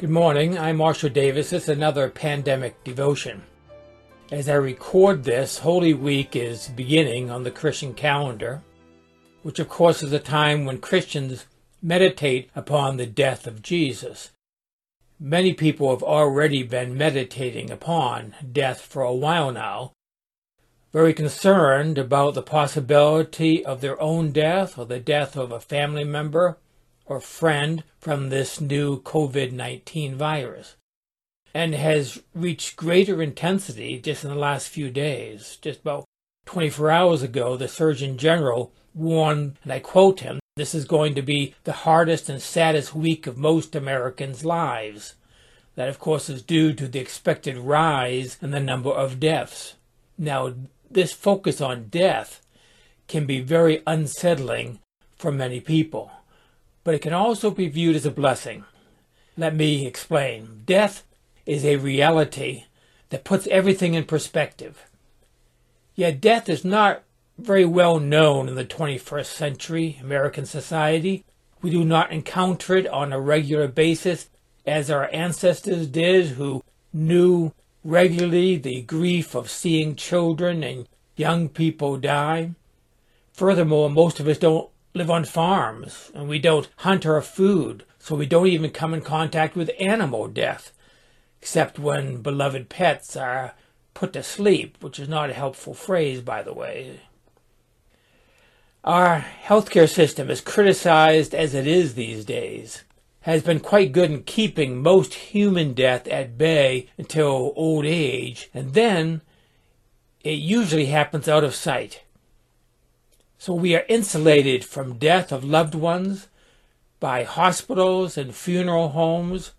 Good morning. I'm Marshall Davis. It's another pandemic devotion. As I record this, Holy Week is beginning on the Christian calendar, which of course is a time when Christians meditate upon the death of Jesus. Many people have already been meditating upon death for a while now, very concerned about the possibility of their own death or the death of a family member or friend from this new COVID 19 virus and has reached greater intensity just in the last few days. Just about 24 hours ago, the Surgeon General warned, and I quote him, this is going to be the hardest and saddest week of most Americans' lives. That, of course, is due to the expected rise in the number of deaths. Now, this focus on death can be very unsettling for many people but it can also be viewed as a blessing. Let me explain. Death is a reality that puts everything in perspective. Yet death is not very well known in the 21st century American society. We do not encounter it on a regular basis as our ancestors did, who knew regularly the grief of seeing children and young people die. Furthermore, most of us don't live on farms and we don't hunt our food, so we don't even come in contact with animal death, except when beloved pets are put to sleep, which is not a helpful phrase, by the way. Our healthcare system, as criticized as it is these days, has been quite good in keeping most human death at bay until old age, and then it usually happens out of sight. So we are insulated from death of loved ones by hospitals and funeral homes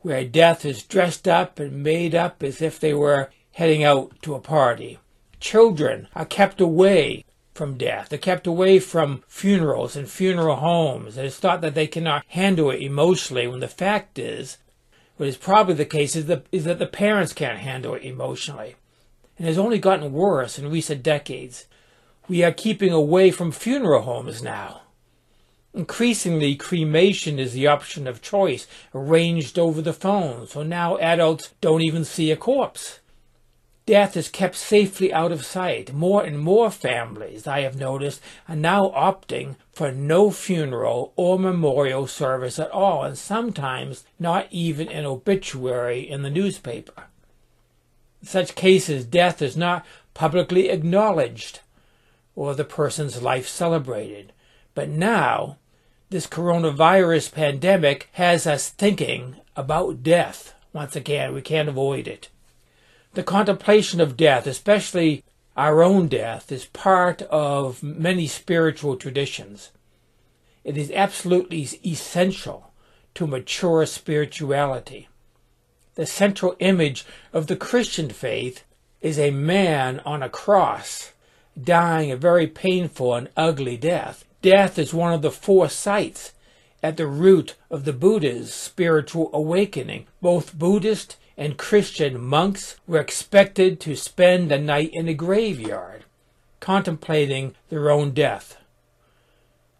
where death is dressed up and made up as if they were heading out to a party. Children are kept away from death. They're kept away from funerals and funeral homes. And it's thought that they cannot handle it emotionally when the fact is, what is probably the case is, that is that the parents can't handle it emotionally. And it has only gotten worse in recent decades we are keeping away from funeral homes now. Increasingly, cremation is the option of choice, arranged over the phone, so now adults don't even see a corpse. Death is kept safely out of sight. More and more families, I have noticed, are now opting for no funeral or memorial service at all, and sometimes not even an obituary in the newspaper. In such cases, death is not publicly acknowledged or the person's life celebrated. But now, this coronavirus pandemic has us thinking about death. Once again, we can't avoid it. The contemplation of death, especially our own death, is part of many spiritual traditions. It is absolutely essential to mature spirituality. The central image of the Christian faith is a man on a cross dying a very painful and ugly death. Death is one of the four sights at the root of the Buddha's spiritual awakening. Both Buddhist and Christian monks were expected to spend the night in a graveyard, contemplating their own death.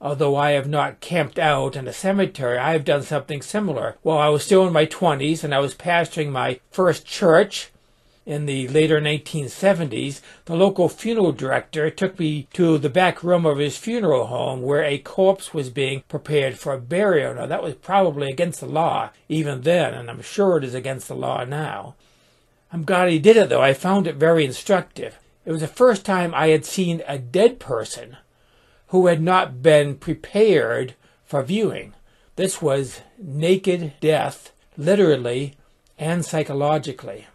Although I have not camped out in a cemetery, I have done something similar. While I was still in my 20s and I was pastoring my first church in the later 1970s, the local funeral director took me to the back room of his funeral home where a corpse was being prepared for burial. Now, that was probably against the law even then, and I'm sure it is against the law now. I'm glad he did it, though. I found it very instructive. It was the first time I had seen a dead person who had not been prepared for viewing. This was naked death, literally and psychologically.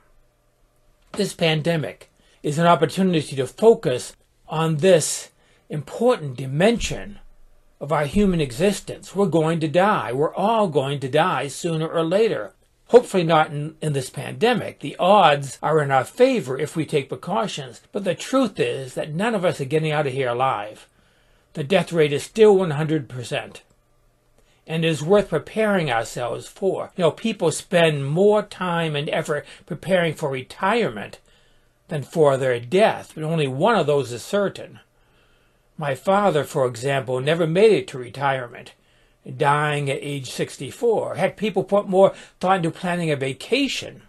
This pandemic is an opportunity to focus on this important dimension of our human existence. We're going to die. We're all going to die sooner or later. Hopefully, not in, in, this pandemic. The odds are in our favor if we take precautions. But the truth is that none of us are getting out of here alive. The death rate is still 100% and is worth preparing ourselves for. You know, people spend more time and effort preparing for retirement than for their death, but only one of those is certain. My father, for example, never made it to retirement. dying at age 64. Heck, people put more thought into planning a vacation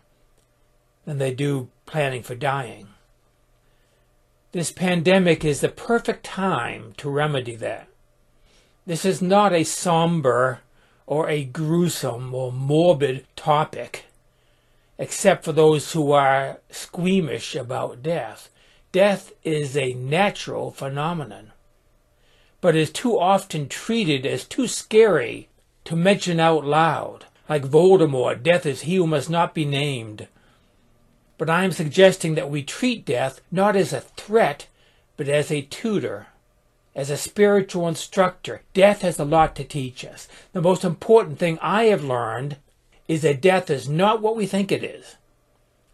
than they do planning for dying. This pandemic is the perfect time to remedy that. This is not a somber or a gruesome or morbid topic, except for those who are squeamish about death. Death is a natural phenomenon, but is too often treated as too scary to mention out loud. Like Voldemort, death is he who must not be named. But I am suggesting that we treat death not as a threat, but as a tutor, as a spiritual instructor. Death has a lot to teach us. The most important thing I have learned is that death is not what we think it is.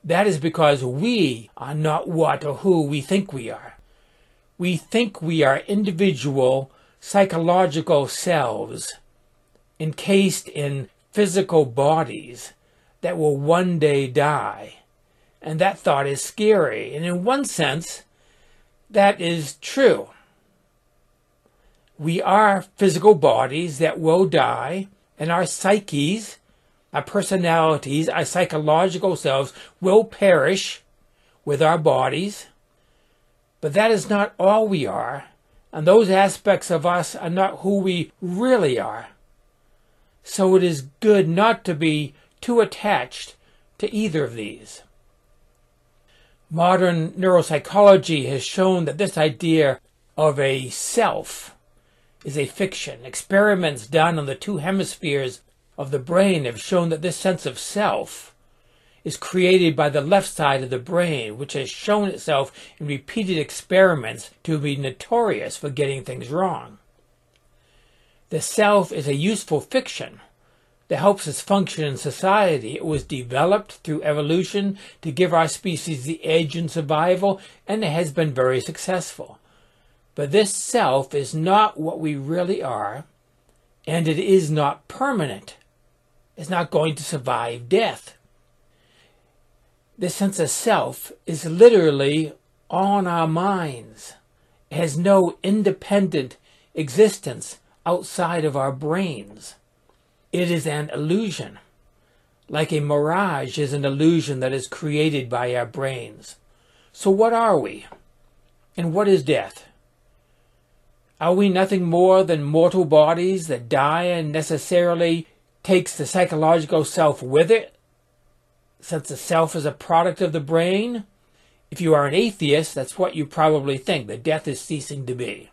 That is because we are not what or who we think we are. We think we are individual psychological selves encased in physical bodies that will one day die. And that thought is scary. And in one sense, that is true. We are physical bodies that will die, and our psyches, our personalities, our psychological selves will perish with our bodies. But that is not all we are, and those aspects of us are not who we really are. So it is good not to be too attached to either of these. Modern neuropsychology has shown that this idea of a self is a fiction. Experiments done on the two hemispheres of the brain have shown that this sense of self is created by the left side of the brain, which has shown itself in repeated experiments to be notorious for getting things wrong. The self is a useful fiction that helps us function in society. It was developed through evolution to give our species the edge in survival, and it has been very successful. But this self is not what we really are, and it is not permanent. It's not going to survive death. This sense of self is literally on our minds. It has no independent existence outside of our brains. It is an illusion, like a mirage is an illusion that is created by our brains. So, what are we? And what is death? Are we nothing more than mortal bodies that die and necessarily takes the psychological self with it, since the self is a product of the brain? If you are an atheist, that's what you probably think, that death is ceasing to be.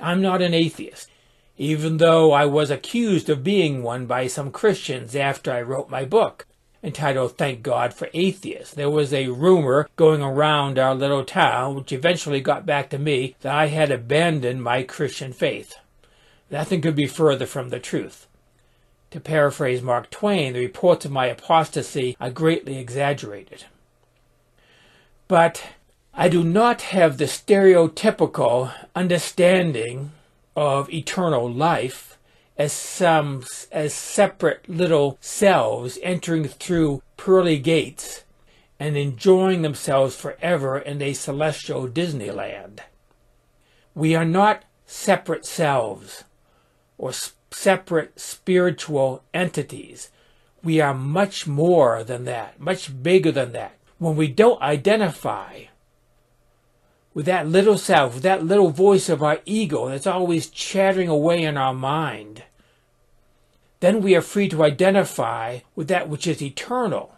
I'm not an atheist even though I was accused of being one by some Christians after I wrote my book entitled Thank God for Atheists. There was a rumor going around our little town, which eventually got back to me, that I had abandoned my Christian faith. Nothing could be further from the truth. To paraphrase Mark Twain, the reports of my apostasy are greatly exaggerated. But I do not have the stereotypical understanding of eternal life as some as separate little selves entering through pearly gates and enjoying themselves forever in a celestial Disneyland. We are not separate selves or separate spiritual entities. We are much more than that, much bigger than that. When we don't identify with that little self, with that little voice of our ego that's always chattering away in our mind, then we are free to identify with that which is eternal.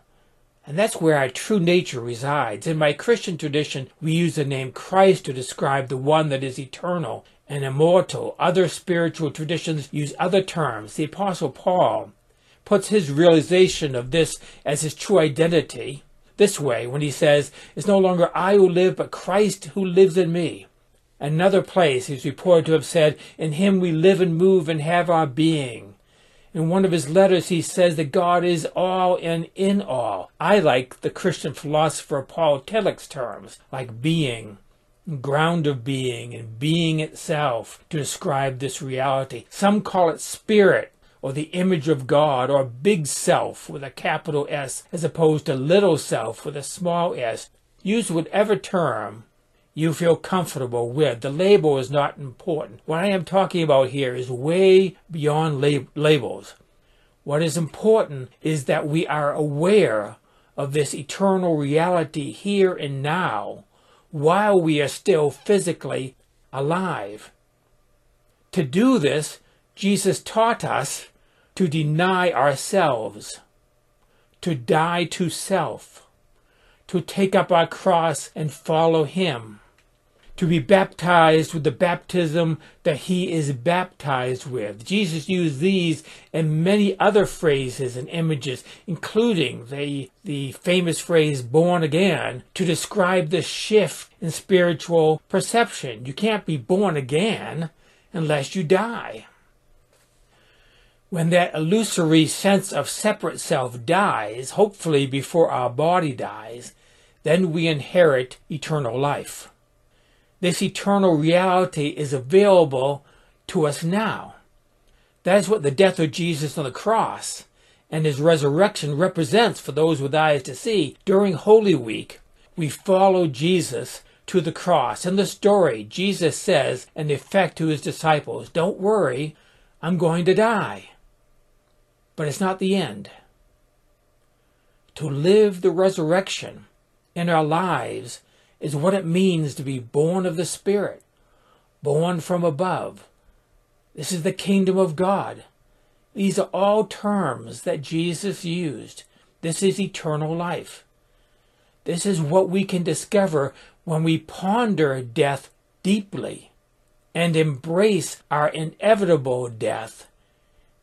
And that's where our true nature resides. In my Christian tradition, we use the name Christ to describe the one that is eternal and immortal. Other spiritual traditions use other terms. The Apostle Paul puts his realization of this as his true identity this way when he says, It's no longer I who live, but Christ who lives in me. Another place he's reported to have said, In him we live and move and have our being. In one of his letters, he says that God is all and in all. I like the Christian philosopher Paul Tillich's terms, like being, ground of being, and being itself, to describe this reality. Some call it spirit, or the image of God, or big self with a capital S, as opposed to little self with a small s. Use whatever term you feel comfortable with. The label is not important. What I am talking about here is way beyond lab- labels. What is important is that we are aware of this eternal reality here and now while we are still physically alive. To do this, Jesus taught us to deny ourselves, to die to self, to take up our cross and follow Him to be baptized with the baptism that he is baptized with. Jesus used these and many other phrases and images, including the, the famous phrase born again, to describe the shift in spiritual perception. You can't be born again unless you die. When that illusory sense of separate self dies, hopefully before our body dies, then we inherit eternal life. This eternal reality is available to us now. That is what the death of Jesus on the cross and his resurrection represents for those with eyes to see. During Holy Week, we follow Jesus to the cross. In the story, Jesus says, in effect to his disciples, Don't worry, I'm going to die. But it's not the end. To live the resurrection in our lives is what it means to be born of the Spirit, born from above. This is the kingdom of God. These are all terms that Jesus used. This is eternal life. This is what we can discover when we ponder death deeply and embrace our inevitable death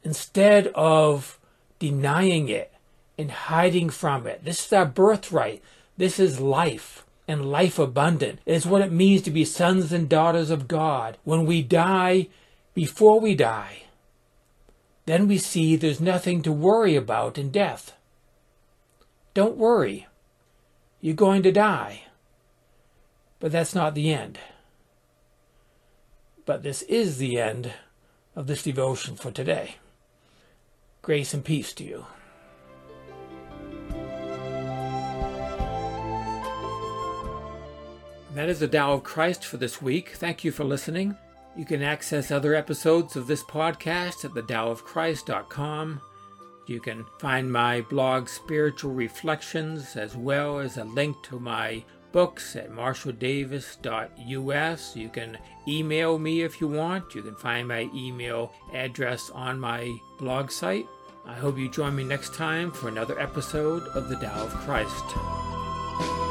instead of denying it and hiding from it. This is our birthright. This is life and life abundant. It is what it means to be sons and daughters of God. When we die, before we die, then we see there's nothing to worry about in death. Don't worry. You're going to die. But that's not the end. But this is the end of this devotion for today. Grace and peace to you. That is the Tao of Christ for this week. Thank you for listening. You can access other episodes of this podcast at thedaoofchrist.com. You can find my blog Spiritual Reflections as well as a link to my books at marshalldavis.us. You can email me if you want. You can find my email address on my blog site. I hope you join me next time for another episode of The Tao of Christ.